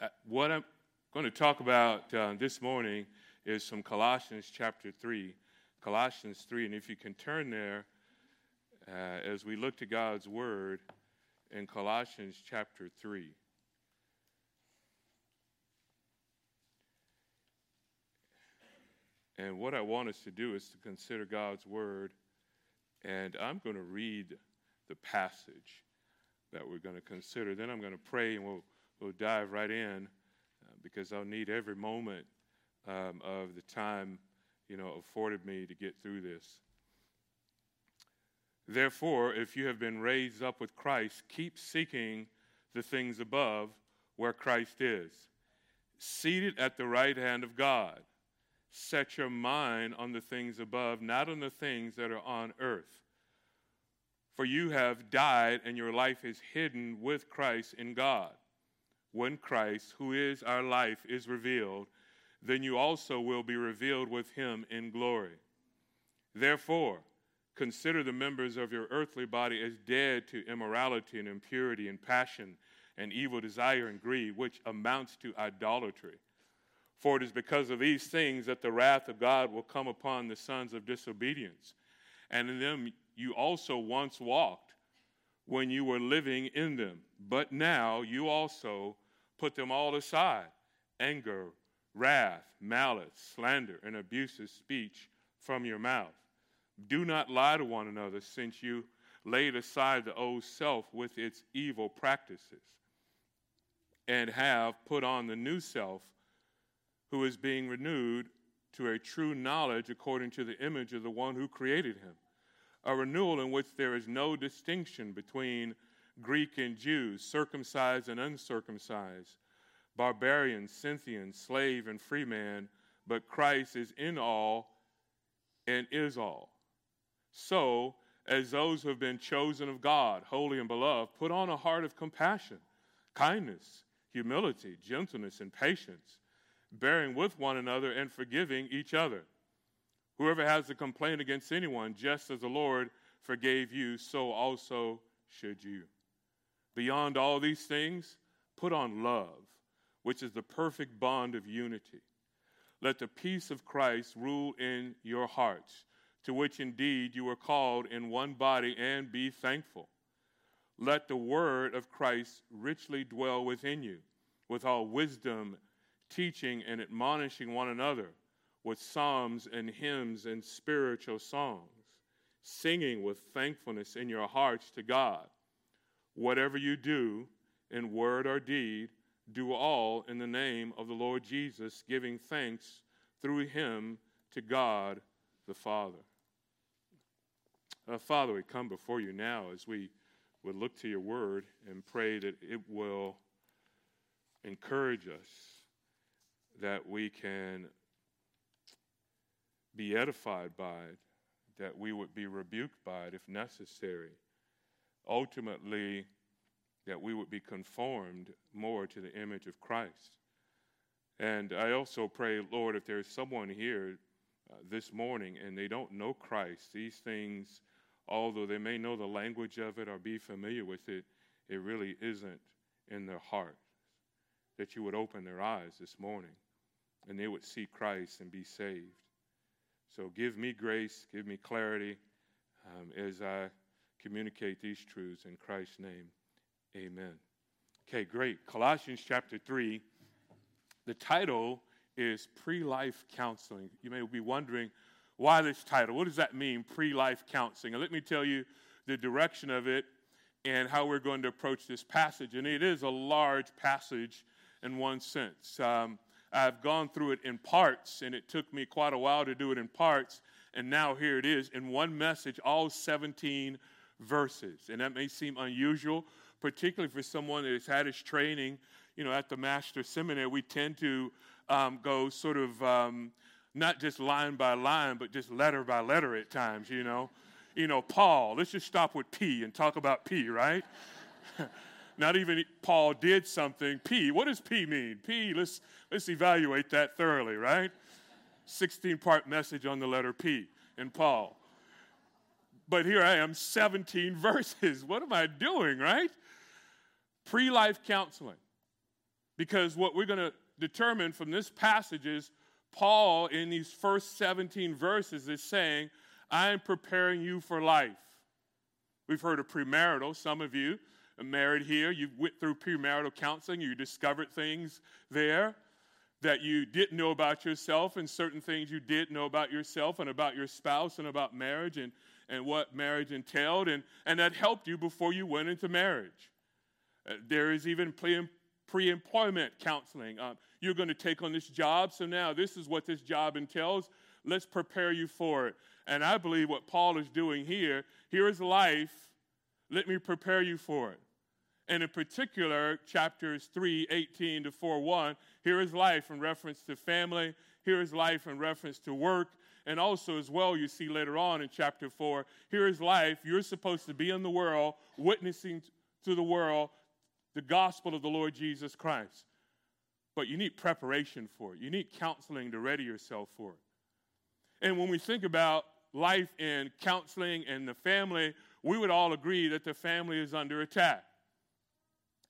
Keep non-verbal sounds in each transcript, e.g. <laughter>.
Uh, what I'm going to talk about uh, this morning is from Colossians chapter 3. Colossians 3, and if you can turn there uh, as we look to God's Word in Colossians chapter 3. And what I want us to do is to consider God's Word, and I'm going to read the passage that we're going to consider. Then I'm going to pray, and we'll we'll dive right in uh, because I'll need every moment um, of the time, you know, afforded me to get through this. Therefore, if you have been raised up with Christ, keep seeking the things above where Christ is, seated at the right hand of God. Set your mind on the things above, not on the things that are on earth. For you have died, and your life is hidden with Christ in God when Christ, who is our life, is revealed, then you also will be revealed with him in glory. Therefore, consider the members of your earthly body as dead to immorality and impurity and passion and evil desire and greed, which amounts to idolatry. For it is because of these things that the wrath of God will come upon the sons of disobedience. And in them you also once walked when you were living in them. But now you also put them all aside anger, wrath, malice, slander, and abusive speech from your mouth. Do not lie to one another, since you laid aside the old self with its evil practices, and have put on the new self, who is being renewed to a true knowledge according to the image of the one who created him a renewal in which there is no distinction between Greek and Jew, circumcised and uncircumcised, barbarian, Scythian, slave and free man, but Christ is in all and is all. So, as those who have been chosen of God, holy and beloved, put on a heart of compassion, kindness, humility, gentleness, and patience, bearing with one another and forgiving each other. Whoever has a complaint against anyone, just as the Lord forgave you, so also should you. Beyond all these things, put on love, which is the perfect bond of unity. Let the peace of Christ rule in your hearts, to which indeed you were called in one body, and be thankful. Let the word of Christ richly dwell within you, with all wisdom, teaching and admonishing one another with psalms and hymns and spiritual songs, singing with thankfulness in your hearts to God. Whatever you do, in word or deed, do all in the name of the Lord Jesus, giving thanks through him to God the Father. Uh, Father, we come before you now as we would look to your word and pray that it will encourage us, that we can be edified by it, that we would be rebuked by it if necessary. Ultimately, that we would be conformed more to the image of Christ. And I also pray, Lord, if there's someone here uh, this morning and they don't know Christ, these things, although they may know the language of it or be familiar with it, it really isn't in their heart. That you would open their eyes this morning and they would see Christ and be saved. So give me grace, give me clarity um, as I communicate these truths in Christ's name. Amen. Okay, great. Colossians chapter 3. The title is Pre Life Counseling. You may be wondering why this title. What does that mean, pre life counseling? And let me tell you the direction of it and how we're going to approach this passage. And it is a large passage in one sense. Um, I've gone through it in parts, and it took me quite a while to do it in parts. And now here it is in one message, all 17 verses. And that may seem unusual, particularly for someone that has had his training, you know, at the Master Seminary. We tend to um, go sort of um, not just line by line, but just letter by letter at times, you know. You know, Paul, let's just stop with P and talk about P, right? <laughs> Not even Paul did something. P, what does P mean? P, let's, let's evaluate that thoroughly, right? 16 part message on the letter P in Paul. But here I am, 17 <laughs> verses. What am I doing, right? Pre life counseling. Because what we're going to determine from this passage is Paul, in these first 17 verses, is saying, I am preparing you for life. We've heard of premarital. Some of you married here. You went through premarital counseling. You discovered things there that you didn't know about yourself and certain things you did know about yourself and about your spouse and about marriage and, and what marriage entailed. And, and that helped you before you went into marriage. Uh, there is even pre employment counseling. Um, you're going to take on this job, so now this is what this job entails. Let's prepare you for it. And I believe what Paul is doing here here is life. Let me prepare you for it. And in particular, chapters 3, 18 to 4, 1, here is life in reference to family, here is life in reference to work, and also, as well, you see later on in chapter 4, here is life. You're supposed to be in the world, witnessing to the world the gospel of the Lord Jesus Christ. But you need preparation for it, you need counseling to ready yourself for it. And when we think about life in counseling and the family, we would all agree that the family is under attack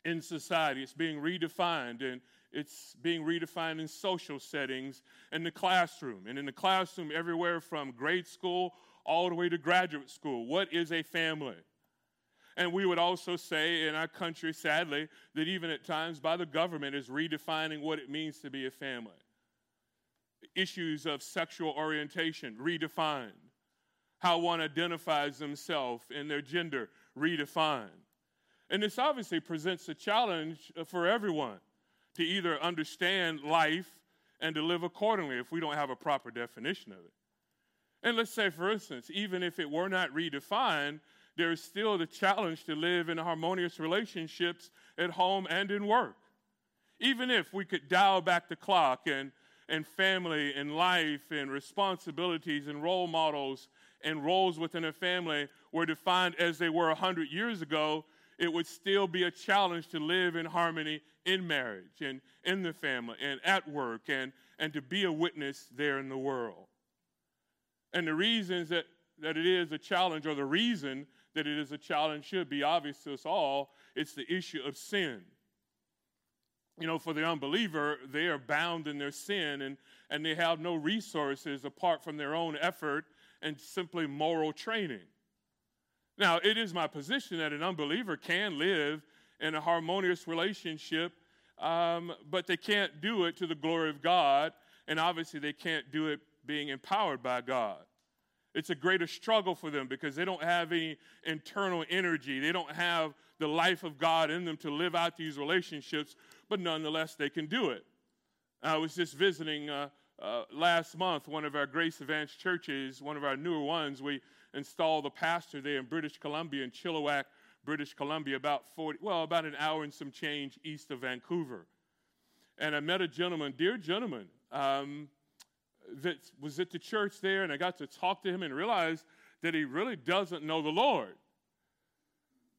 in society. It's being redefined and it's being redefined in social settings in the classroom. And in the classroom, everywhere from grade school all the way to graduate school. What is a family? And we would also say in our country, sadly, that even at times by the government is redefining what it means to be a family. Issues of sexual orientation redefined. How one identifies themselves and their gender redefined and this obviously presents a challenge uh, for everyone to either understand life and to live accordingly if we don't have a proper definition of it. And let's say, for instance, even if it were not redefined, there is still the challenge to live in harmonious relationships at home and in work. Even if we could dial back the clock and, and family and life and responsibilities and role models and roles within a family were defined as they were 100 years ago, it would still be a challenge to live in harmony in marriage and in the family and at work and, and to be a witness there in the world. And the reasons that, that it is a challenge, or the reason that it is a challenge, should be obvious to us all. It's the issue of sin. You know, for the unbeliever, they are bound in their sin and, and they have no resources apart from their own effort and simply moral training. Now, it is my position that an unbeliever can live in a harmonious relationship, um, but they can't do it to the glory of God, and obviously they can't do it being empowered by God. It's a greater struggle for them because they don't have any internal energy. They don't have the life of God in them to live out these relationships, but nonetheless, they can do it. I was just visiting uh, uh, last month one of our Grace Advance churches, one of our newer ones. We installed a pastor there in British Columbia, in Chilliwack, British Columbia, about 40, well, about an hour and some change east of Vancouver. And I met a gentleman, dear gentleman, um, that was at the church there, and I got to talk to him and realize that he really doesn't know the Lord.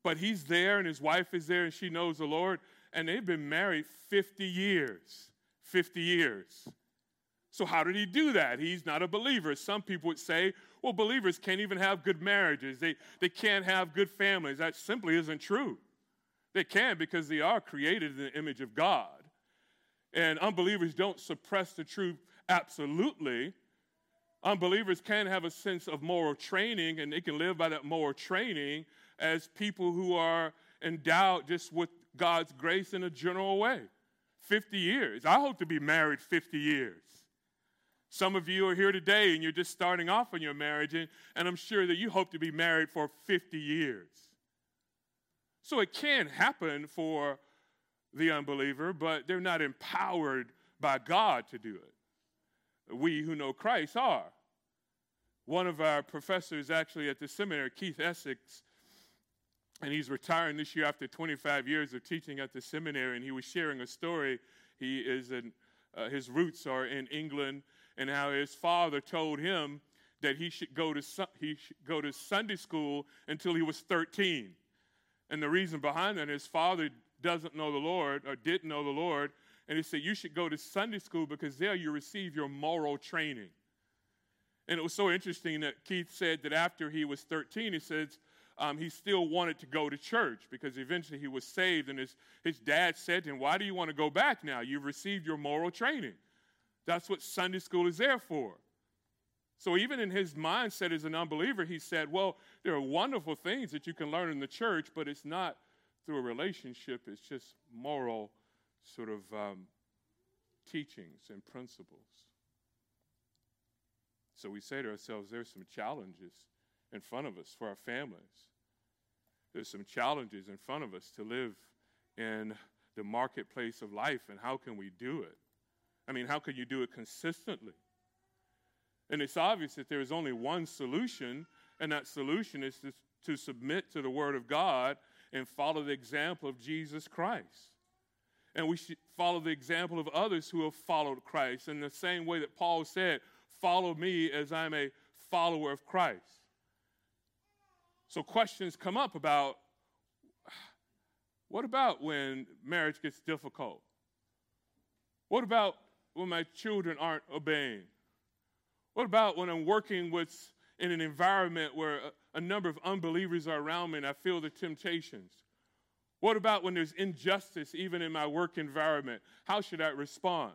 But he's there, and his wife is there, and she knows the Lord, and they've been married 50 years. 50 years. So, how did he do that? He's not a believer. Some people would say, well, believers can't even have good marriages, they, they can't have good families. That simply isn't true. They can because they are created in the image of God. And unbelievers don't suppress the truth absolutely. Unbelievers can have a sense of moral training and they can live by that moral training as people who are endowed just with God's grace in a general way. 50 years. I hope to be married 50 years. Some of you are here today and you're just starting off on your marriage, and, and I'm sure that you hope to be married for 50 years. So it can happen for the unbeliever, but they're not empowered by God to do it. We who know Christ are. One of our professors, actually at the seminary, Keith Essex, and he's retiring this year after 25 years of teaching at the seminary, and he was sharing a story. He is in, uh, his roots are in England, and how his father told him that he should go to he should go to Sunday school until he was 13. And the reason behind that, his father doesn't know the Lord or didn't know the Lord, and he said you should go to Sunday school because there you receive your moral training. And it was so interesting that Keith said that after he was 13, he says, um, he still wanted to go to church because eventually he was saved. And his, his dad said to him, Why do you want to go back now? You've received your moral training. That's what Sunday school is there for. So, even in his mindset as an unbeliever, he said, Well, there are wonderful things that you can learn in the church, but it's not through a relationship, it's just moral sort of um, teachings and principles. So, we say to ourselves, there's some challenges in front of us for our families. There's some challenges in front of us to live in the marketplace of life, and how can we do it? I mean, how can you do it consistently? And it's obvious that there is only one solution, and that solution is to, to submit to the Word of God and follow the example of Jesus Christ. And we should follow the example of others who have followed Christ in the same way that Paul said, Follow me as I'm a follower of Christ. So questions come up about what about when marriage gets difficult? What about when my children aren't obeying? What about when I'm working with in an environment where a, a number of unbelievers are around me and I feel the temptations? What about when there's injustice even in my work environment? How should I respond?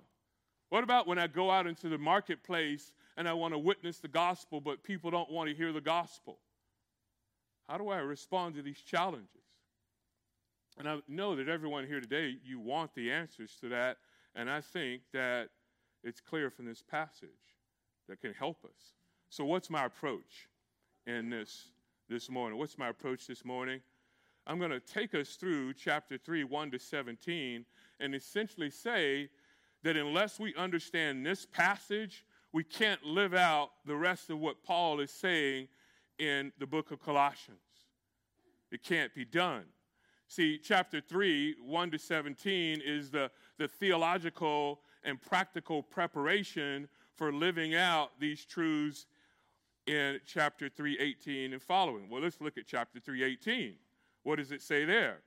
What about when I go out into the marketplace and I want to witness the gospel, but people don't want to hear the gospel? How do I respond to these challenges? And I know that everyone here today, you want the answers to that. And I think that it's clear from this passage that can help us. So, what's my approach in this this morning? What's my approach this morning? I'm going to take us through chapter 3, 1 to 17, and essentially say that unless we understand this passage, we can't live out the rest of what Paul is saying in the book of Colossians. It can't be done. See, chapter 3, 1 to 17, is the, the theological and practical preparation for living out these truths in chapter 318 and following. Well, let's look at chapter 318. What does it say there?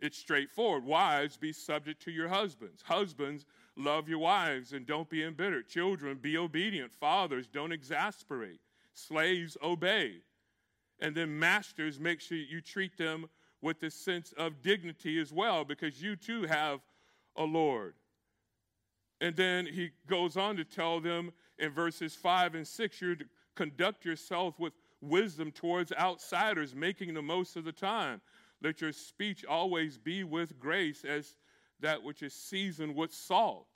It's straightforward. Wives, be subject to your husbands. Husbands, love your wives and don't be embittered. Children, be obedient. Fathers, don't exasperate. Slaves, obey. And then, masters, make sure you treat them with a sense of dignity as well, because you too have a Lord. And then he goes on to tell them in verses 5 and 6 you're to conduct yourself with wisdom towards outsiders, making the most of the time. Let your speech always be with grace, as that which is seasoned with salt.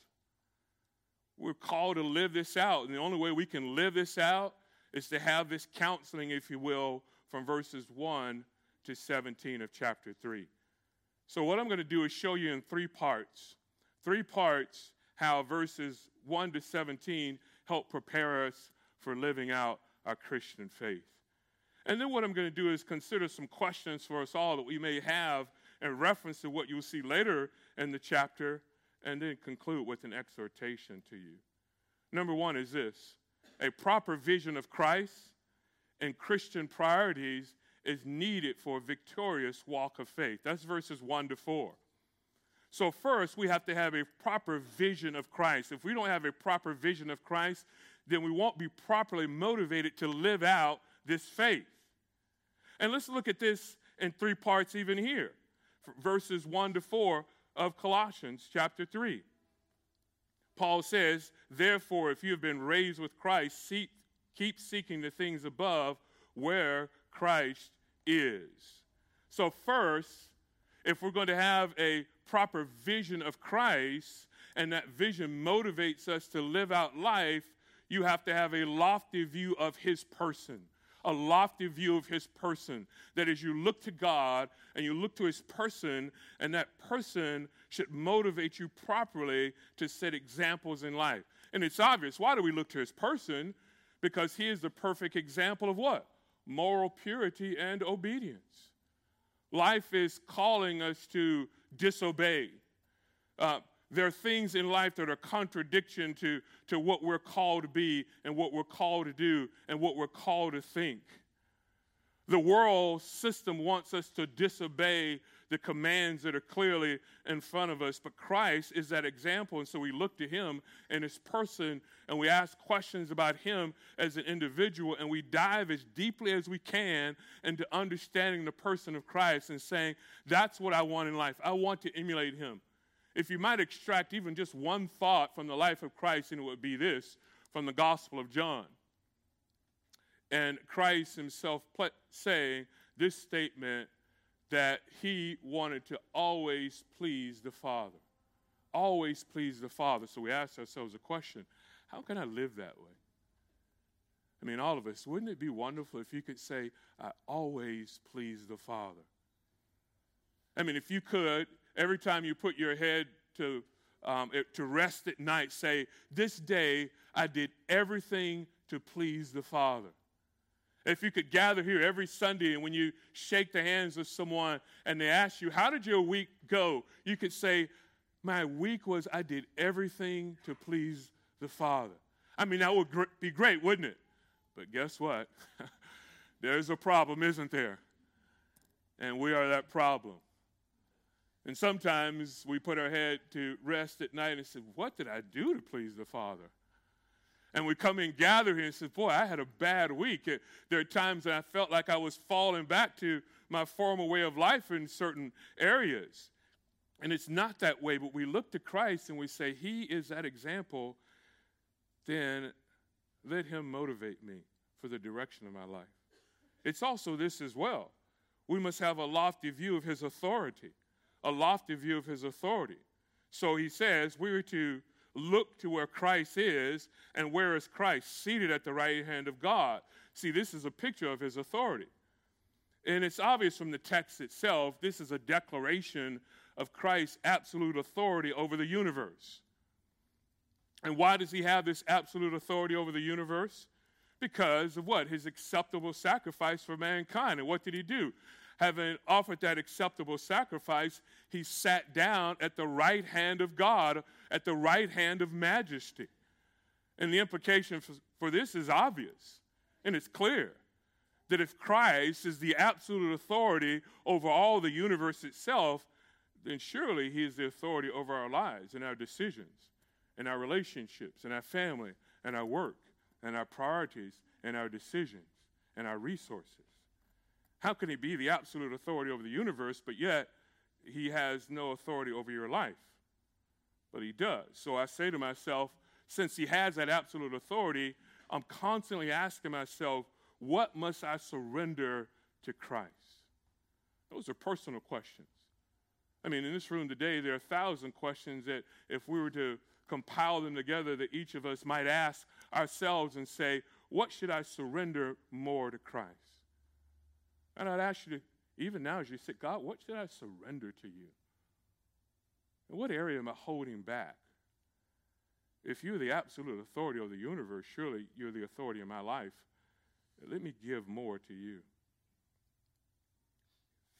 We're called to live this out, and the only way we can live this out is to have this counseling, if you will, from verses 1 to 17 of chapter 3. So, what I'm going to do is show you in three parts, three parts, how verses 1 to 17 help prepare us for living out our Christian faith. And then what I'm going to do is consider some questions for us all that we may have in reference to what you'll see later in the chapter, and then conclude with an exhortation to you. Number one is this a proper vision of Christ and Christian priorities is needed for a victorious walk of faith. That's verses 1 to 4. So, first, we have to have a proper vision of Christ. If we don't have a proper vision of Christ, then we won't be properly motivated to live out this faith. And let's look at this in three parts, even here verses 1 to 4 of Colossians chapter 3. Paul says, Therefore, if you have been raised with Christ, seek, keep seeking the things above where Christ is. So, first, if we're going to have a proper vision of Christ and that vision motivates us to live out life, you have to have a lofty view of his person a lofty view of his person. That as you look to God and you look to his person, and that person should motivate you properly to set examples in life. And it's obvious. Why do we look to his person? Because he is the perfect example of what? Moral purity and obedience. Life is calling us to disobey. Uh, there are things in life that are contradiction to, to what we're called to be and what we're called to do and what we're called to think. The world system wants us to disobey the commands that are clearly in front of us. But Christ is that example. And so we look to him and his person and we ask questions about him as an individual and we dive as deeply as we can into understanding the person of Christ and saying, that's what I want in life. I want to emulate him. If you might extract even just one thought from the life of Christ, and it would be this from the Gospel of John. And Christ himself saying this statement that he wanted to always please the Father. Always please the Father. So we ask ourselves a question how can I live that way? I mean, all of us, wouldn't it be wonderful if you could say, I always please the Father? I mean, if you could, every time you put your head to, um, to rest at night, say, This day I did everything to please the Father. If you could gather here every Sunday and when you shake the hands of someone and they ask you, How did your week go? You could say, My week was I did everything to please the Father. I mean, that would be great, wouldn't it? But guess what? <laughs> There's a problem, isn't there? And we are that problem. And sometimes we put our head to rest at night and say, What did I do to please the Father? And we come and gather here and say, Boy, I had a bad week. There are times that I felt like I was falling back to my former way of life in certain areas. And it's not that way, but we look to Christ and we say, He is that example, then let Him motivate me for the direction of my life. It's also this as well. We must have a lofty view of His authority, a lofty view of His authority. So He says we are to look to where Christ is, and where is Christ? Seated at the right hand of God. See, this is a picture of his authority. And it's obvious from the text itself, this is a declaration of Christ's absolute authority over the universe. And why does he have this absolute authority over the universe? Because of what? His acceptable sacrifice for mankind. And what did he do? having offered that acceptable sacrifice, he sat down at the right hand of God, at the right hand of majesty. And the implication for, this is obvious and it's clear that if Christ is the absolute authority over all the universe itself, then surely he is the authority over our lives and our decisions and our relationships and our family and our work and our priorities and our decisions and our resources. How can he be the absolute authority over the universe, but yet he has no authority over your life? But he does. So I say to myself, since he has that absolute authority, I'm constantly asking myself, what must I surrender to Christ? Those are personal questions. I mean, in this room today, there are a thousand questions that if we were to compile them together, that each of us might ask ourselves and say, what should I surrender more to Christ? And I'd ask you to, even now as you sit, God, what should I surrender to you? In what area am I holding back? If you're the absolute authority of the universe, surely you're the authority of my life. Let me give more to you.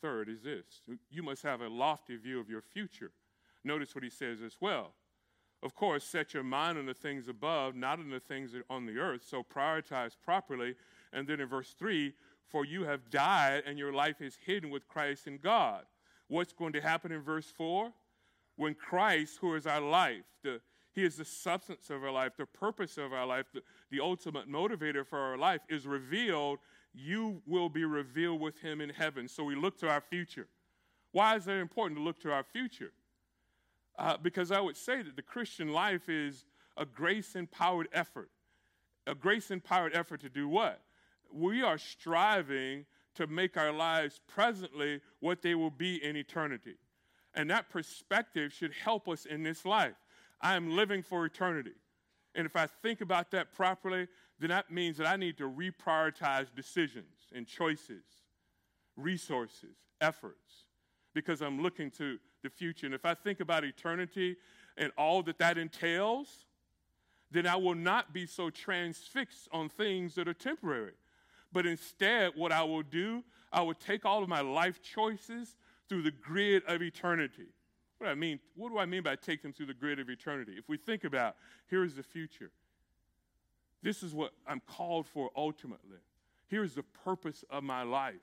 Third is this you must have a lofty view of your future. Notice what he says as well. Of course, set your mind on the things above, not on the things on the earth. So prioritize properly. And then in verse 3, for you have died and your life is hidden with Christ in God. What's going to happen in verse 4? When Christ, who is our life, the, he is the substance of our life, the purpose of our life, the, the ultimate motivator for our life, is revealed, you will be revealed with him in heaven. So we look to our future. Why is it important to look to our future? Uh, because I would say that the Christian life is a grace empowered effort. A grace empowered effort to do what? we are striving to make our lives presently what they will be in eternity. And that perspective should help us in this life. I am living for eternity. And if I think about that properly, then that means that I need to reprioritize decisions and choices, resources, efforts, because I'm looking to the future. And if I think about eternity and all that that entails, then I will not be so transfixed on things that are temporary. But instead, what I will do, I will take all of my life choices through the grid of eternity. What do I mean? What do I mean by take them through the grid of eternity? If we think about here is the future. This is what I'm called for ultimately. Here is the purpose of my life.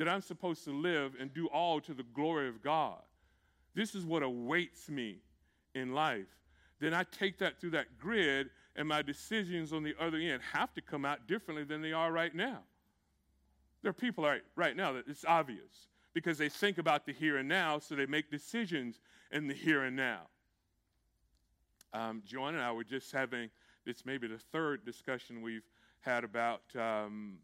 that I'm supposed to live and do all to the glory of God. This is what awaits me in life. Then I take that through that grid, and my decisions on the other end have to come out differently than they are right now. There are people right, right now that it's obvious because they think about the here and now, so they make decisions in the here and now. Um, Joanne and I were just having this, maybe the third discussion we've had about um,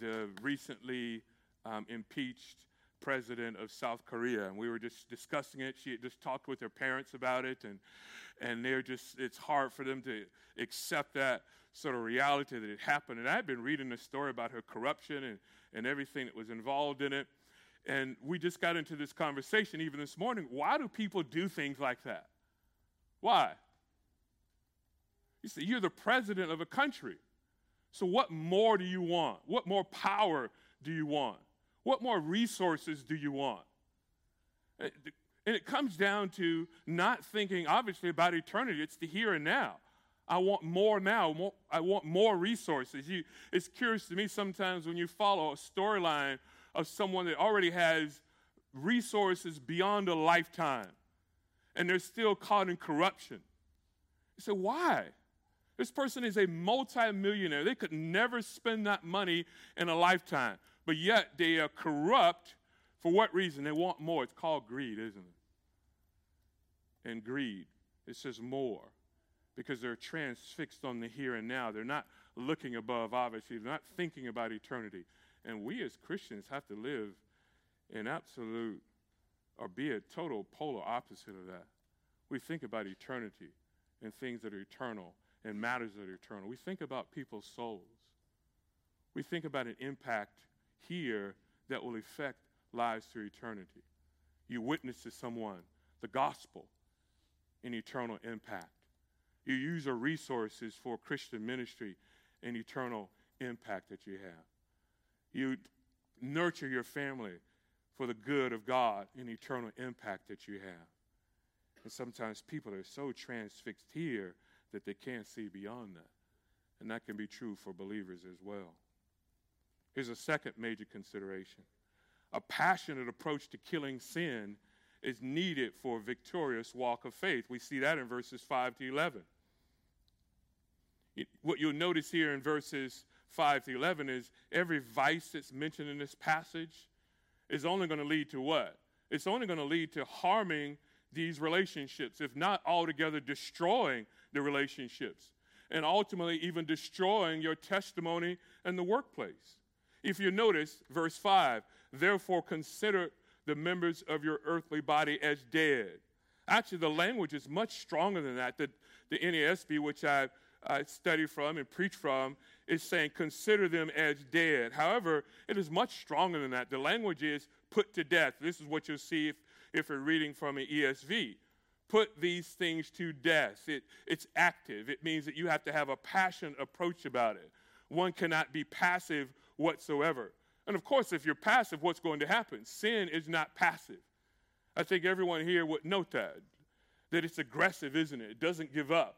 the recently um, impeached president of South Korea, and we were just discussing it. She had just talked with her parents about it, and and they're just it's hard for them to accept that sort of reality that it happened. And I had been reading a story about her corruption and and everything that was involved in it, and we just got into this conversation even this morning. Why do people do things like that? Why? You see, you're the president of a country. So, what more do you want? What more power do you want? What more resources do you want? Eh, and it comes down to not thinking, obviously, about eternity. It's the here and now. I want more now. I want more resources. You, it's curious to me sometimes when you follow a storyline of someone that already has resources beyond a lifetime and they're still caught in corruption. You say, why? This person is a multimillionaire. They could never spend that money in a lifetime, but yet they are corrupt. For what reason? They want more. It's called greed, isn't it? And greed, it says more because they're transfixed on the here and now. They're not looking above, obviously, they're not thinking about eternity. And we as Christians have to live in absolute or be a total polar opposite of that. We think about eternity and things that are eternal and matters that are eternal. We think about people's souls. We think about an impact here that will affect lives through eternity. You witness to someone the gospel an eternal impact. You use your resources for Christian ministry and eternal impact that you have. You nurture your family for the good of God and eternal impact that you have. And sometimes people are so transfixed here that they can't see beyond that. And that can be true for believers as well. Here's a second major consideration a passionate approach to killing sin is needed for a victorious walk of faith. We see that in verses 5 to 11. It, what you'll notice here in verses 5 to 11 is every vice that's mentioned in this passage is only going to lead to what? It's only going to lead to harming these relationships, if not altogether destroying the relationships, and ultimately even destroying your testimony in the workplace. If you notice, verse 5 therefore consider the members of your earthly body as dead. Actually, the language is much stronger than that. The, the NASB, which I, I study from and preach from, is saying consider them as dead. However, it is much stronger than that. The language is put to death. This is what you'll see if, if you're reading from an ESV. Put these things to death. It, it's active. It means that you have to have a passionate approach about it. One cannot be passive whatsoever. And of course, if you're passive, what's going to happen? Sin is not passive. I think everyone here would note that, that it's aggressive, isn't it? It doesn't give up.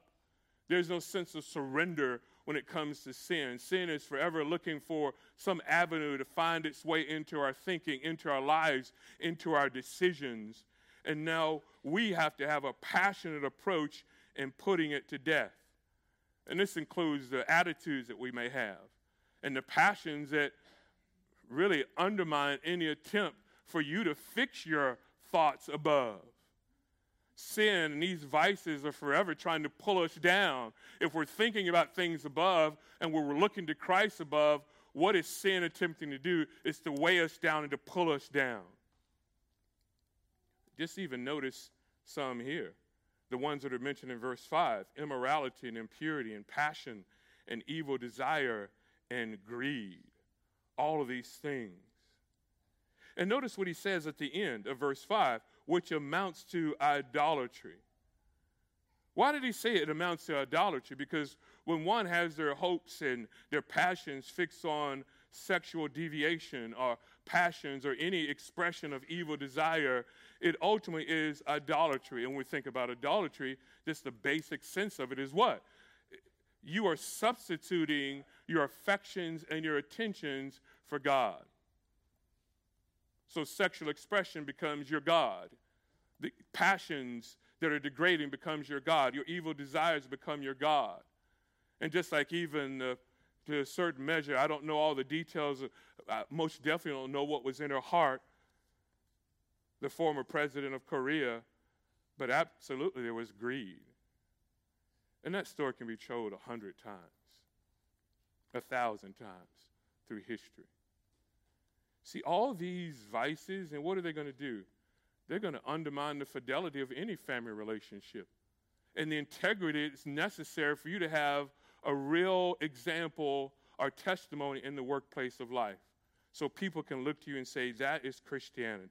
There's no sense of surrender when it comes to sin. Sin is forever looking for some avenue to find its way into our thinking, into our lives, into our decisions. And now we have to have a passionate approach in putting it to death. And this includes the attitudes that we may have and the passions that really undermine any attempt for you to fix your thoughts above sin and these vices are forever trying to pull us down. If we're thinking about things above and we're looking to Christ above, what is sin attempting to do? Is to weigh us down and to pull us down. Just even notice some here. The ones that are mentioned in verse 5 immorality and impurity and passion and evil desire and greed. All of these things. And notice what he says at the end of verse 5 which amounts to idolatry. Why did he say it amounts to idolatry? Because when one has their hopes and their passions fixed on sexual deviation or passions or any expression of evil desire, it ultimately is idolatry. And when we think about idolatry, just the basic sense of it is what? You are substituting your affections and your attentions for God. So sexual expression becomes your God. The passions that are degrading becomes your God. Your evil desires become your God. And just like even uh, to a certain measure, I don't know all the details. I most definitely don't know what was in her heart, the former president of Korea, but absolutely there was greed. And that story can be told a hundred times, a thousand times through history. See, all these vices, and what are they going to do? They're going to undermine the fidelity of any family relationship and the integrity that's necessary for you to have a real example or testimony in the workplace of life. So people can look to you and say, that is Christianity.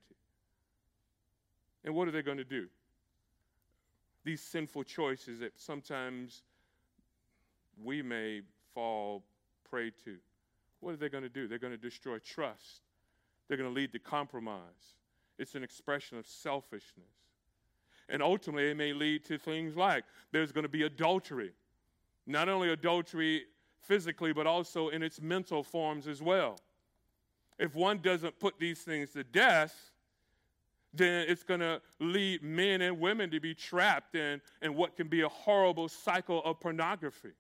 And what are they going to do? These sinful choices that sometimes we may fall prey to. What are they going to do? They're going to destroy trust. They're going to lead to compromise. It's an expression of selfishness. And ultimately, it may lead to things like there's going to be adultery. Not only adultery physically, but also in its mental forms as well. If one doesn't put these things to death, then it's going to lead men and women to be trapped in, in what can be a horrible cycle of pornography.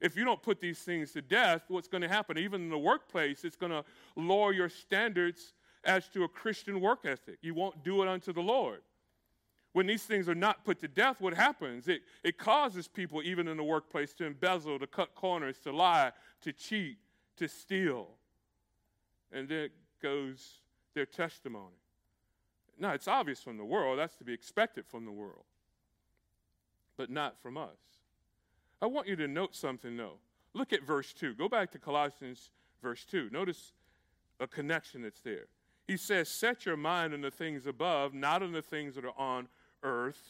If you don't put these things to death, what's going to happen? Even in the workplace, it's going to lower your standards as to a Christian work ethic. You won't do it unto the Lord. When these things are not put to death, what happens? It, it causes people, even in the workplace, to embezzle, to cut corners, to lie, to cheat, to steal. And then goes their testimony. Now, it's obvious from the world, that's to be expected from the world, but not from us. I want you to note something, though. Look at verse 2. Go back to Colossians, verse 2. Notice a connection that's there. He says, Set your mind on the things above, not on the things that are on earth.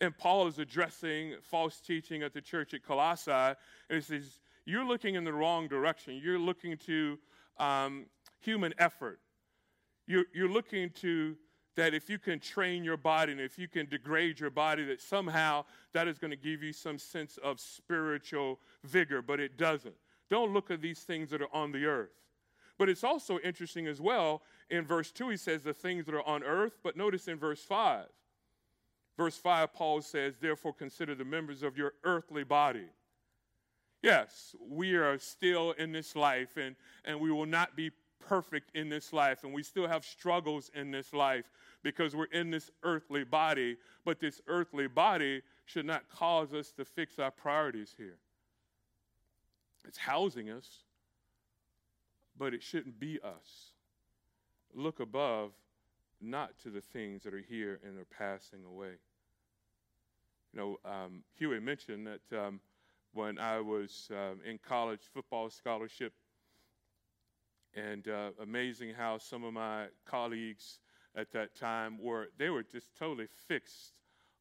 And Paul is addressing false teaching at the church at Colossae. And he says, You're looking in the wrong direction. You're looking to um, human effort. You're, you're looking to that if you can train your body and if you can degrade your body, that somehow that is going to give you some sense of spiritual vigor, but it doesn't. Don't look at these things that are on the earth. But it's also interesting as well. In verse 2, he says the things that are on earth, but notice in verse 5. Verse 5, Paul says, Therefore consider the members of your earthly body. Yes, we are still in this life, and, and we will not be perfect in this life, and we still have struggles in this life because we're in this earthly body, but this earthly body should not cause us to fix our priorities here. It's housing us, but it shouldn't be us. Look above, not to the things that are here and are passing away. You know, um, Huey mentioned that um, when I was um, in college football scholarship, and uh, amazing how some of my colleagues at that time were, they were just totally fixed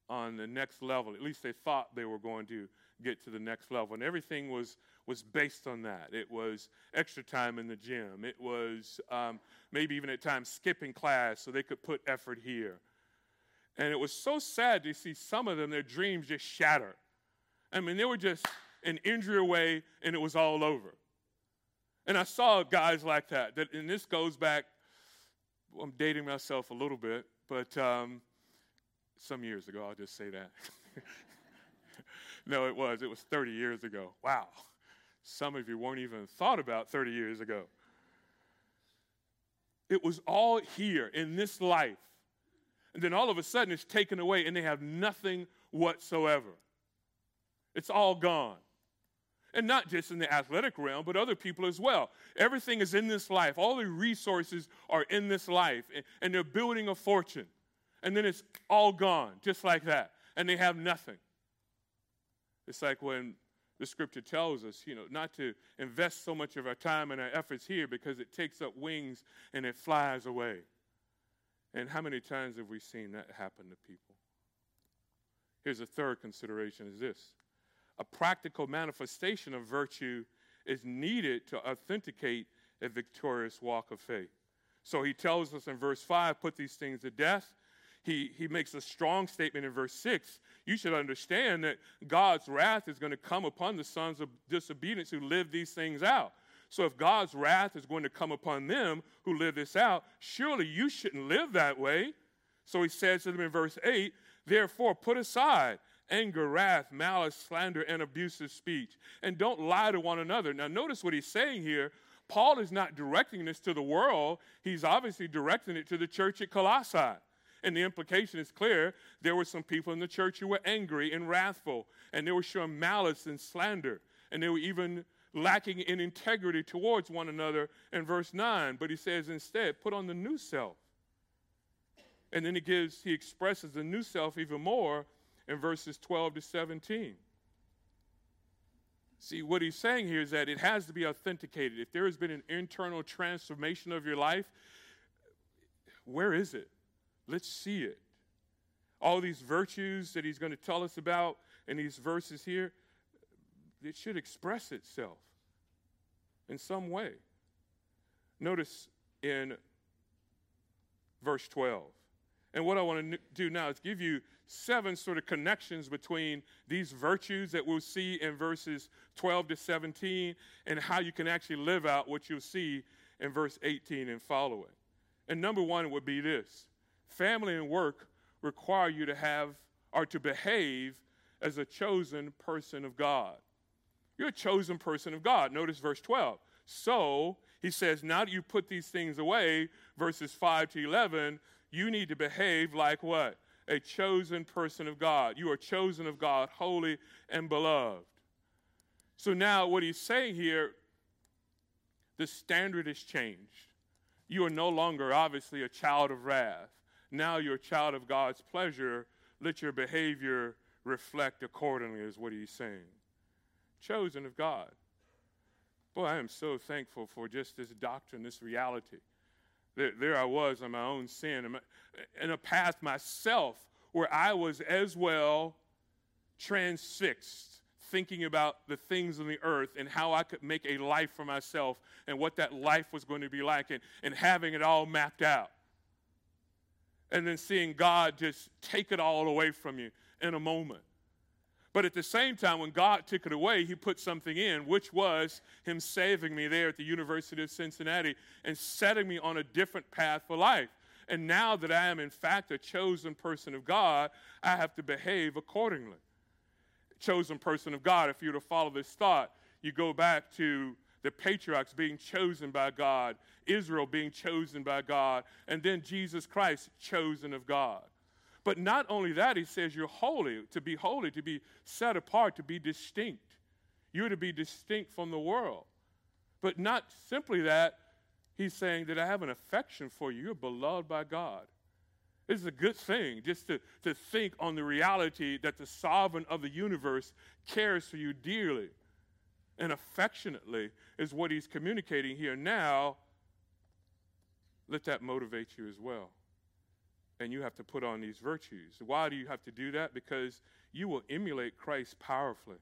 on the next level. At least they thought they were going to get to the next level. And everything was was based on that. It was extra time in the gym. It was um, maybe even at times skipping class so they could put effort here. And it was so sad to see some of them, their dreams just shatter. I mean, they were just an injury away and it was all over. And I saw guys like that. that and this goes back, I'm dating myself a little bit, but um, some years ago, I'll just say that. <laughs> no, it was. It was 30 years ago. Wow. Some of you weren't even thought about 30 years ago. It was all here in this life. And then all of a sudden it's taken away and they have nothing whatsoever. It's all gone. And not just in the athletic realm, but other people as well. Everything is in this life. All the resources are in this life, and they're building a fortune. And then it's all gone, just like that. And they have nothing. It's like when the scripture tells us, you know, not to invest so much of our time and our efforts here because it takes up wings and it flies away. And how many times have we seen that happen to people? Here's a third consideration is this. A practical manifestation of virtue is needed to authenticate a victorious walk of faith. So he tells us in verse 5 put these things to death he, he makes a strong statement in verse 6. You should understand that God's wrath is going to come upon the sons of disobedience who live these things out. So if God's wrath is going to come upon them who live this out, surely you shouldn't live that way. So he says to them in verse 8, Therefore, put aside anger, wrath, malice, slander, and abusive speech, and don't lie to one another. Now, notice what he's saying here. Paul is not directing this to the world, he's obviously directing it to the church at Colossae. And the implication is clear. There were some people in the church who were angry and wrathful, and they were showing malice and slander, and they were even lacking in integrity towards one another in verse 9. But he says instead, put on the new self. And then he gives, he expresses the new self even more in verses 12 to 17. See, what he's saying here is that it has to be authenticated. If there has been an internal transformation of your life, where is it? Let's see it. All these virtues that he's going to tell us about in these verses here, it should express itself in some way. Notice in verse 12. And what I want to do now is give you seven sort of connections between these virtues that we'll see in verses 12 to 17 and how you can actually live out what you'll see in verse 18 and following. And number one would be this family and work require you to have or to behave as a chosen person of God. You're a chosen person of God. Notice verse 12. So, he says, now that you put these things away, verses 5 to 11, you need to behave like what? A chosen person of God. You are chosen of God, holy and beloved. So now, what he's saying here, the standard has changed. You are no longer, obviously, a child of wrath. Now you're a child of God's pleasure. Let your behavior reflect accordingly, is what he's saying. Chosen of God. Boy, I am so thankful for just this doctrine, this reality. There, there I was on my own sin, in a path myself where I was as well transfixed, thinking about the things on the earth and how I could make a life for myself and what that life was going to be like, and, and having it all mapped out. And then seeing God just take it all away from you in a moment. But at the same time, when God took it away, He put something in, which was Him saving me there at the University of Cincinnati and setting me on a different path for life. And now that I am, in fact, a chosen person of God, I have to behave accordingly. Chosen person of God, if you were to follow this thought, you go back to the patriarchs being chosen by God, Israel being chosen by God, and then Jesus Christ chosen of God. But not only that, he says you're holy, to be holy, to be set apart, to be distinct. You're to be distinct from the world. But not simply that, he's saying that I have an affection for you. You're beloved by God. This is a good thing just to, to think on the reality that the sovereign of the universe cares for you dearly and affectionately, is what he's communicating here. Now, let that motivate you as well and you have to put on these virtues. Why do you have to do that? Because you will emulate Christ powerfully.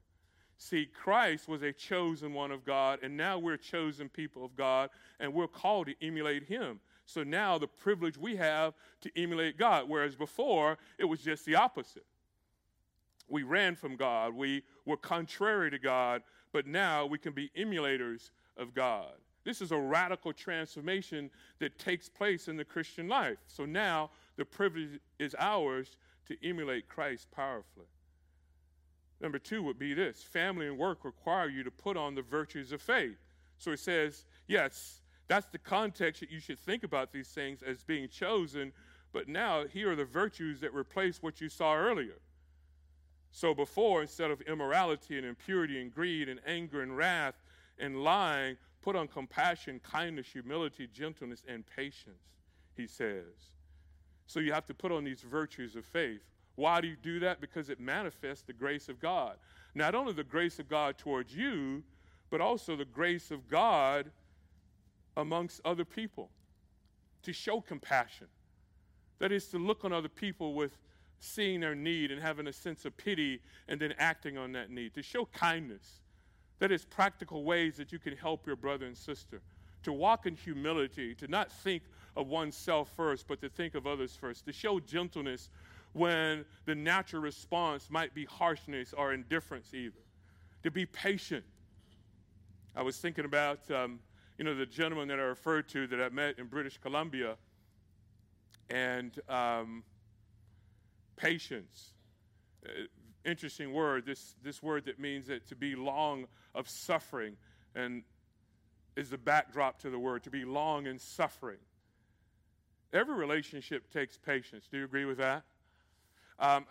See, Christ was a chosen one of God, and now we're chosen people of God, and we're called to emulate Him. So now the privilege we have to emulate God, whereas before it was just the opposite. We ran from God, we were contrary to God, but now we can be emulators of God. This is a radical transformation that takes place in the Christian life. So now the privilege is ours to emulate Christ powerfully. Number two would be this family and work require you to put on the virtues of faith. So it says, yes, that's the context that you should think about these things as being chosen, but now here are the virtues that replace what you saw earlier. So before, instead of immorality and impurity and greed and anger and wrath and lying, put on compassion, kindness, humility, gentleness, and patience, he says. So you have to put on these virtues of faith. Why do you do that? Because it manifests the grace of God. Not only the grace of God towards you, but also the grace of God amongst other people. To show compassion. That is to look on other people with seeing their need and having a sense of pity and then acting on that need. To show kindness. That is practical ways that you can help your brother and sister. To walk in humility, to not think of oneself first, but to think of others first, to show gentleness when the natural response might be harshness or indifference, either, to be patient, I was thinking about, um, you know, the gentleman that I referred to that I met in British Columbia, and um, patience. Uh, interesting word. This this word that means that to be long of suffering, and is the backdrop to the word to be long in suffering. Every relationship takes patience. Do you agree with that? Um,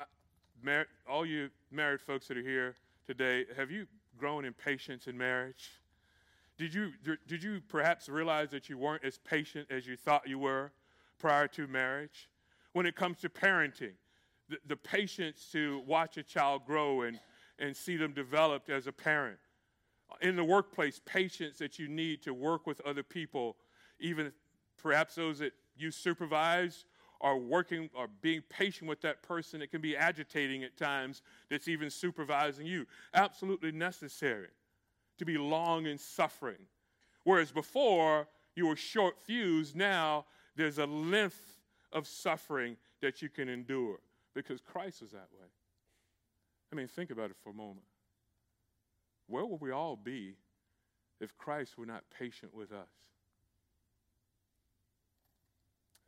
mar- all you married folks that are here today, have you grown in patience in marriage? Did you, did you perhaps realize that you weren't as patient as you thought you were prior to marriage? When it comes to parenting, the, the patience to watch a child grow and, and see them developed as a parent. In the workplace, patience that you need to work with other people, even perhaps those that you supervise are working or being patient with that person. It can be agitating at times that's even supervising you. Absolutely necessary to be long in suffering. Whereas before you were short fused, now there's a length of suffering that you can endure because Christ was that way. I mean, think about it for a moment. Where would we all be if Christ were not patient with us?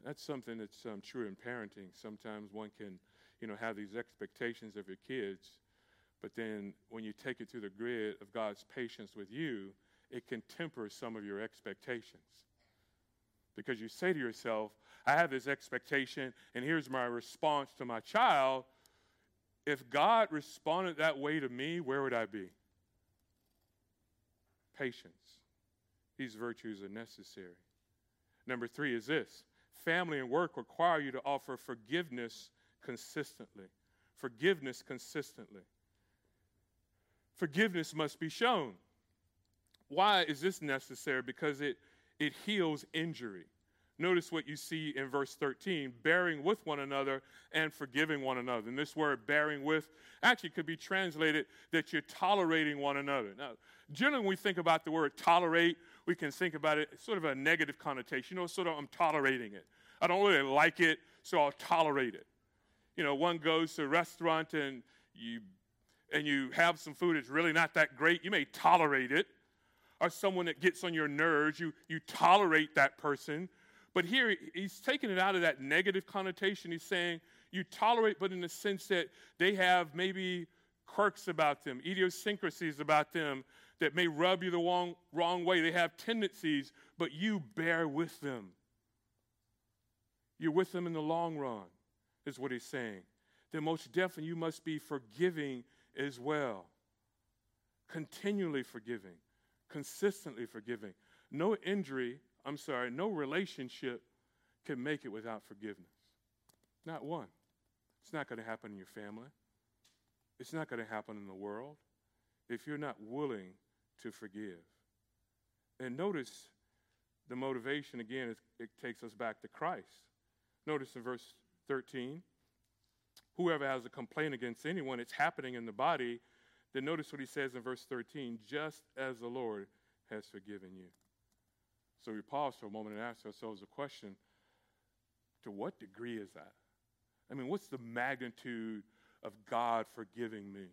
That's something that's um, true in parenting. Sometimes one can, you know, have these expectations of your kids, but then when you take it to the grid of God's patience with you, it can temper some of your expectations. Because you say to yourself, I have this expectation, and here's my response to my child. If God responded that way to me, where would I be? Patience. These virtues are necessary. Number three is this family and work require you to offer forgiveness consistently. Forgiveness consistently. Forgiveness must be shown. Why is this necessary? Because it, it heals injury. Notice what you see in verse 13 bearing with one another and forgiving one another. And this word, bearing with, actually could be translated that you're tolerating one another. Now, generally, when we think about the word tolerate, we can think about it sort of a negative connotation. You know, sort of, I'm tolerating it. I don't really like it, so I'll tolerate it. You know, one goes to a restaurant and you and you have some food that's really not that great, you may tolerate it. Or someone that gets on your nerves, you, you tolerate that person. But here he's taking it out of that negative connotation. He's saying you tolerate, but in the sense that they have maybe quirks about them, idiosyncrasies about them that may rub you the wrong, wrong way. They have tendencies, but you bear with them. You're with them in the long run, is what he's saying. Then, most definitely, you must be forgiving as well. Continually forgiving, consistently forgiving. No injury, I'm sorry, no relationship can make it without forgiveness. Not one. It's not going to happen in your family. It's not going to happen in the world if you're not willing to forgive. And notice the motivation again, is, it takes us back to Christ. Notice in verse 13 whoever has a complaint against anyone, it's happening in the body. Then notice what he says in verse 13 just as the Lord has forgiven you. So we pause for a moment and ask ourselves a question to what degree is that? I mean, what's the magnitude of God forgiving me?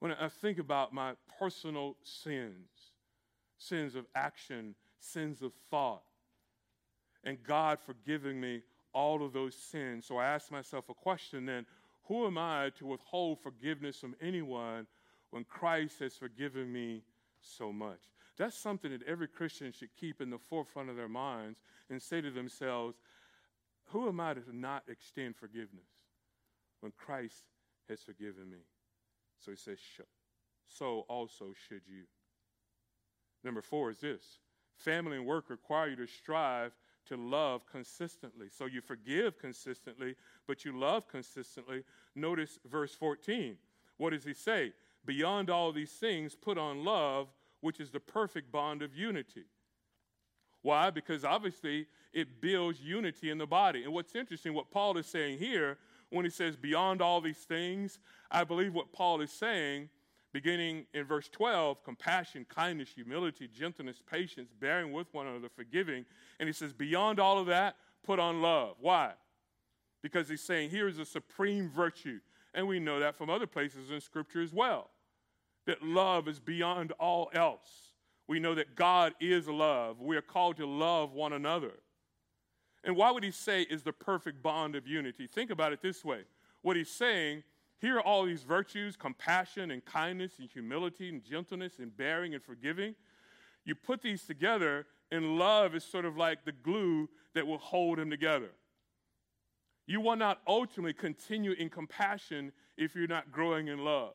When I think about my personal sins, sins of action, sins of thought, and God forgiving me all of those sins. So I ask myself a question then who am I to withhold forgiveness from anyone when Christ has forgiven me so much? That's something that every Christian should keep in the forefront of their minds and say to themselves, Who am I to not extend forgiveness when Christ has forgiven me? So he says, So also should you. Number four is this family and work require you to strive to love consistently. So you forgive consistently, but you love consistently. Notice verse 14. What does he say? Beyond all these things, put on love, which is the perfect bond of unity. Why? Because obviously it builds unity in the body. And what's interesting, what Paul is saying here, when he says beyond all these things, I believe what Paul is saying beginning in verse 12 compassion, kindness, humility, gentleness, patience, bearing with one another, forgiving. And he says, beyond all of that, put on love. Why? Because he's saying here is a supreme virtue. And we know that from other places in Scripture as well that love is beyond all else. We know that God is love. We are called to love one another. And why would he say is the perfect bond of unity? Think about it this way. What he's saying, here are all these virtues compassion and kindness and humility and gentleness and bearing and forgiving. You put these together, and love is sort of like the glue that will hold them together. You will not ultimately continue in compassion if you're not growing in love.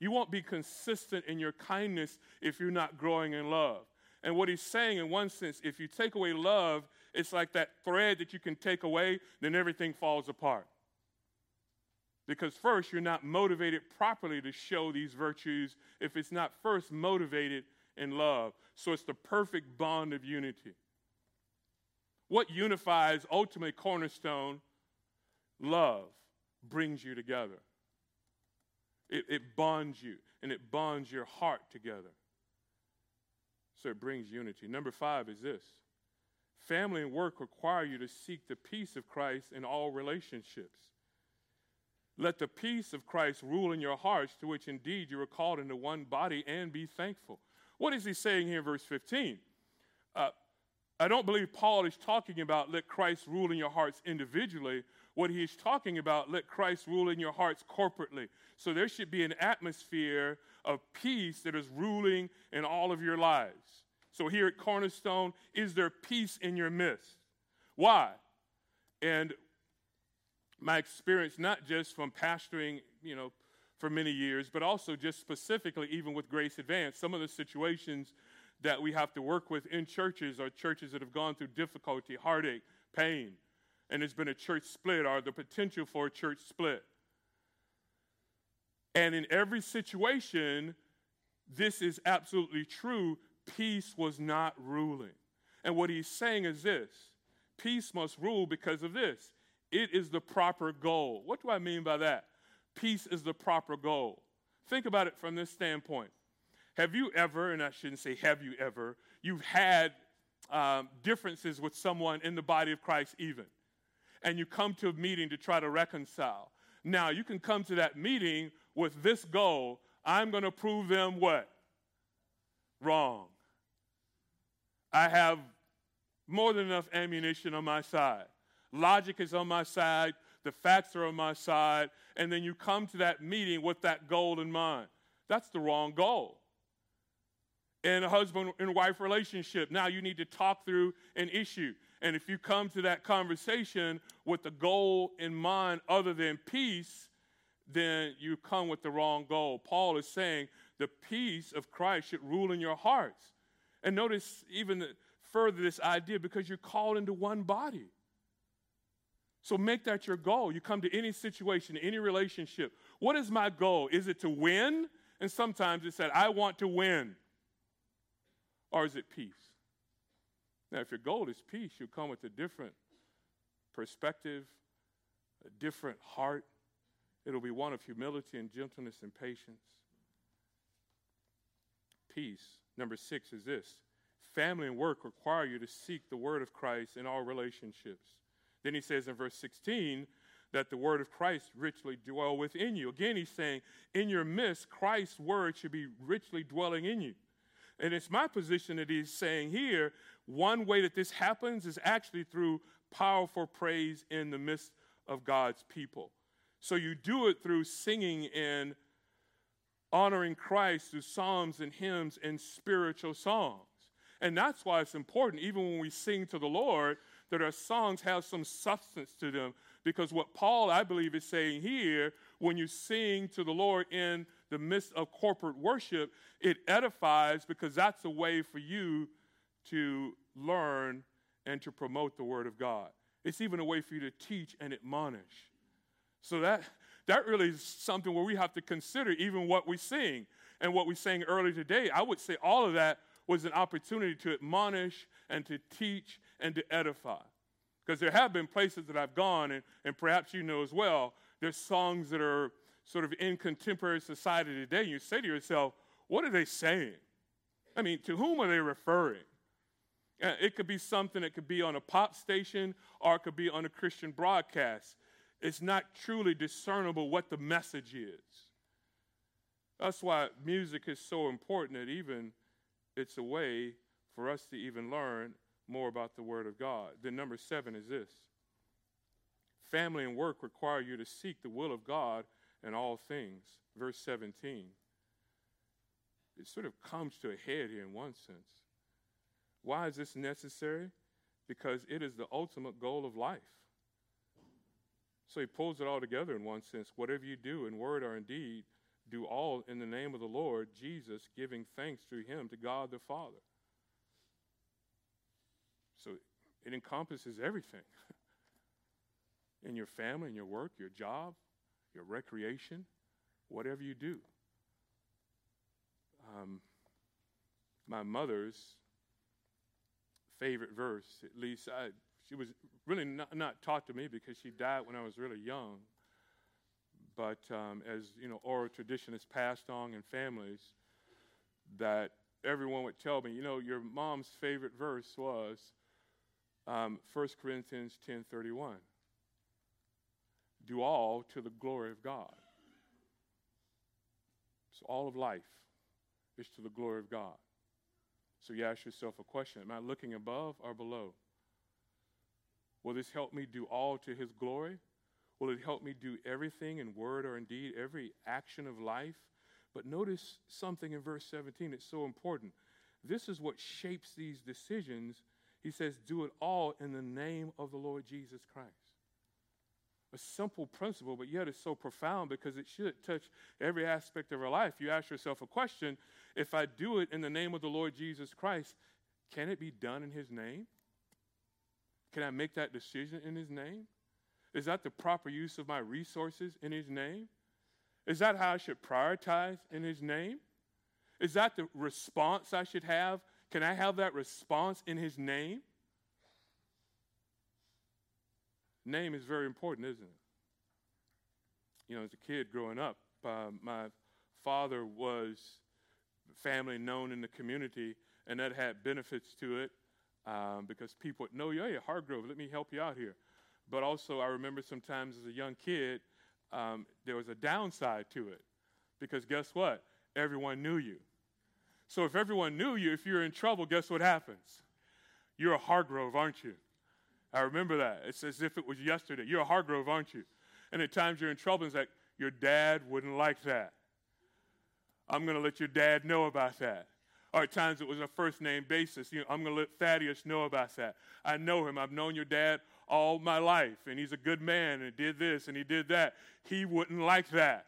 You won't be consistent in your kindness if you're not growing in love. And what he's saying, in one sense, if you take away love, it's like that thread that you can take away, then everything falls apart. Because first, you're not motivated properly to show these virtues if it's not first motivated in love. So it's the perfect bond of unity. What unifies ultimate cornerstone? Love brings you together. It, it bonds you, and it bonds your heart together. So it brings unity. Number five is this family and work require you to seek the peace of Christ in all relationships. Let the peace of Christ rule in your hearts, to which indeed you are called into one body, and be thankful. What is he saying here in verse 15? Uh, I don't believe Paul is talking about let Christ rule in your hearts individually. What he's talking about, let Christ rule in your hearts corporately. So there should be an atmosphere of peace that is ruling in all of your lives. So here at Cornerstone, is there peace in your midst? Why? And my experience, not just from pastoring, you know, for many years, but also just specifically, even with Grace Advance, some of the situations that we have to work with in churches are churches that have gone through difficulty, heartache, pain, and there's been a church split or the potential for a church split. And in every situation, this is absolutely true. Peace was not ruling. And what he's saying is this peace must rule because of this it is the proper goal. What do I mean by that? Peace is the proper goal. Think about it from this standpoint. Have you ever, and I shouldn't say have you ever, you've had um, differences with someone in the body of Christ, even, and you come to a meeting to try to reconcile. Now, you can come to that meeting with this goal I'm going to prove them what? Wrong. I have more than enough ammunition on my side. Logic is on my side, the facts are on my side, and then you come to that meeting with that goal in mind. That's the wrong goal. In a husband and wife relationship, now you need to talk through an issue. And if you come to that conversation with the goal in mind other than peace, then you come with the wrong goal. Paul is saying the peace of Christ should rule in your hearts. And notice even further this idea because you're called into one body. So make that your goal. You come to any situation, any relationship. What is my goal? Is it to win? And sometimes it's said, I want to win. Or is it peace? Now, if your goal is peace, you come with a different perspective, a different heart. It'll be one of humility and gentleness and patience. Peace. Number six is this family and work require you to seek the word of Christ in all relationships. Then he says in verse 16 that the word of Christ richly dwell within you. Again, he's saying, in your midst, Christ's word should be richly dwelling in you. And it's my position that he's saying here one way that this happens is actually through powerful praise in the midst of God's people. So you do it through singing and honoring Christ through psalms and hymns and spiritual songs. And that's why it's important, even when we sing to the Lord, that our songs have some substance to them. Because what Paul, I believe, is saying here, when you sing to the Lord in the midst of corporate worship, it edifies because that's a way for you to learn and to promote the Word of God. It's even a way for you to teach and admonish. So that, that really is something where we have to consider even what we sing and what we sang earlier today. I would say all of that was an opportunity to admonish and to teach and to edify. Because there have been places that I've gone, and, and perhaps you know as well, there's songs that are sort of in contemporary society today. And you say to yourself, what are they saying? I mean, to whom are they referring? Uh, it could be something that could be on a pop station or it could be on a Christian broadcast. It's not truly discernible what the message is. That's why music is so important that even it's a way for us to even learn more about the Word of God. Then, number seven is this family and work require you to seek the will of God in all things. Verse 17. It sort of comes to a head here in one sense. Why is this necessary? Because it is the ultimate goal of life. So he pulls it all together in one sense. Whatever you do in word or in deed, do all in the name of the Lord Jesus, giving thanks through him to God the Father. So it encompasses everything <laughs> in your family, in your work, your job, your recreation, whatever you do. Um, my mother's favorite verse, at least I, she was really not, not, taught to me because she died when I was really young. But um, as you know, oral tradition is passed on in families, that everyone would tell me, you know, your mom's favorite verse was um, 1 Corinthians 10:31. Do all to the glory of God. So all of life is to the glory of God. So you ask yourself a question Am I looking above or below? Will this help me do all to His glory? Will it help me do everything in word or in deed, every action of life? But notice something in verse 17, it's so important. This is what shapes these decisions. He says, Do it all in the name of the Lord Jesus Christ. A simple principle, but yet it's so profound because it should touch every aspect of our life. You ask yourself a question if I do it in the name of the Lord Jesus Christ, can it be done in His name? Can I make that decision in His name? Is that the proper use of my resources in His name? Is that how I should prioritize in His name? Is that the response I should have? Can I have that response in His name? Name is very important, isn't it? You know, as a kid growing up, uh, my father was family known in the community, and that had benefits to it um, because people would know, yeah, Hargrove, let me help you out here. But also, I remember sometimes as a young kid, um, there was a downside to it because guess what? Everyone knew you. So if everyone knew you, if you're in trouble, guess what happens? You're a Hargrove, aren't you? I remember that. It's as if it was yesterday. You're a Hargrove, aren't you? And at times you're in trouble, and it's like, your dad wouldn't like that. I'm going to let your dad know about that. Or at times it was a first name basis. You know, I'm going to let Thaddeus know about that. I know him. I've known your dad all my life, and he's a good man, and did this and he did that. He wouldn't like that.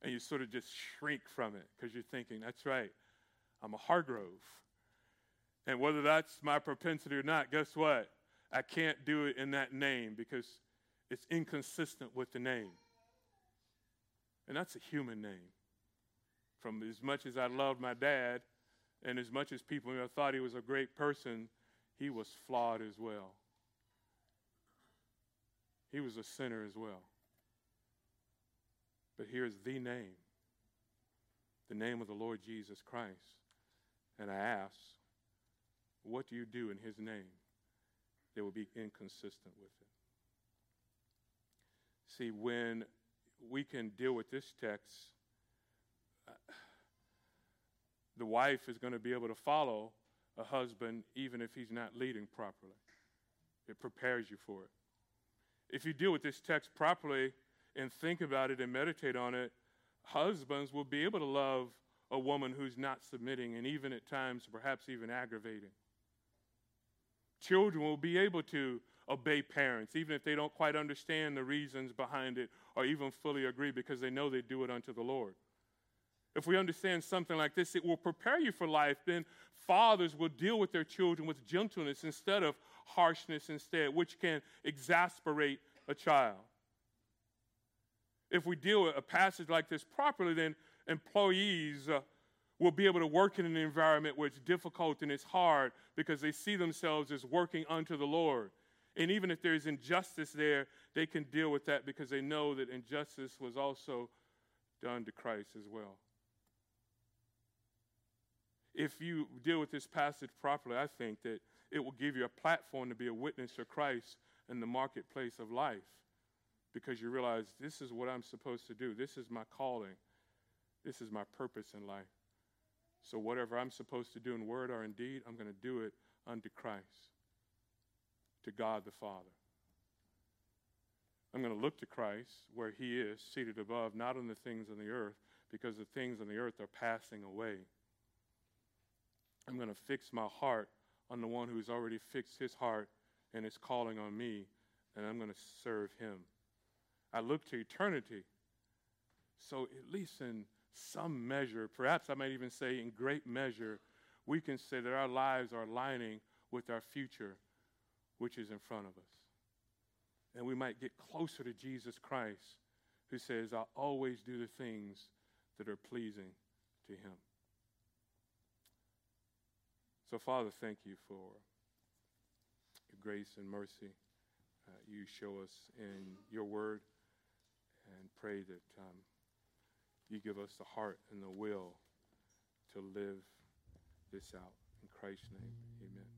And you sort of just shrink from it because you're thinking, that's right, I'm a Hargrove. And whether that's my propensity or not, guess what? I can't do it in that name because it's inconsistent with the name. And that's a human name. From as much as I loved my dad, and as much as people you know, thought he was a great person, he was flawed as well. He was a sinner as well. But here's the name the name of the Lord Jesus Christ. And I ask, what do you do in his name that will be inconsistent with it? See, when we can deal with this text, the wife is going to be able to follow a husband even if he's not leading properly. It prepares you for it. If you deal with this text properly and think about it and meditate on it, husbands will be able to love a woman who's not submitting and even at times perhaps even aggravating. Children will be able to obey parents, even if they don't quite understand the reasons behind it or even fully agree because they know they do it unto the Lord. If we understand something like this, it will prepare you for life. Then fathers will deal with their children with gentleness instead of harshness instead, which can exasperate a child. If we deal with a passage like this properly, then employees uh, will be able to work in an environment where it's difficult and it's hard because they see themselves as working unto the Lord. And even if there's injustice there, they can deal with that because they know that injustice was also done to Christ as well. If you deal with this passage properly, I think that it will give you a platform to be a witness for Christ in the marketplace of life because you realize this is what I'm supposed to do. This is my calling. This is my purpose in life. So, whatever I'm supposed to do in word or in deed, I'm going to do it unto Christ, to God the Father. I'm going to look to Christ where he is, seated above, not on the things on the earth, because the things on the earth are passing away. I'm going to fix my heart on the one who's already fixed his heart and is calling on me, and I'm going to serve him. I look to eternity. So, at least in some measure, perhaps I might even say in great measure, we can say that our lives are aligning with our future, which is in front of us. And we might get closer to Jesus Christ, who says, I'll always do the things that are pleasing to him. So, Father, thank you for your grace and mercy uh, you show us in your word, and pray that um, you give us the heart and the will to live this out. In Christ's name, amen.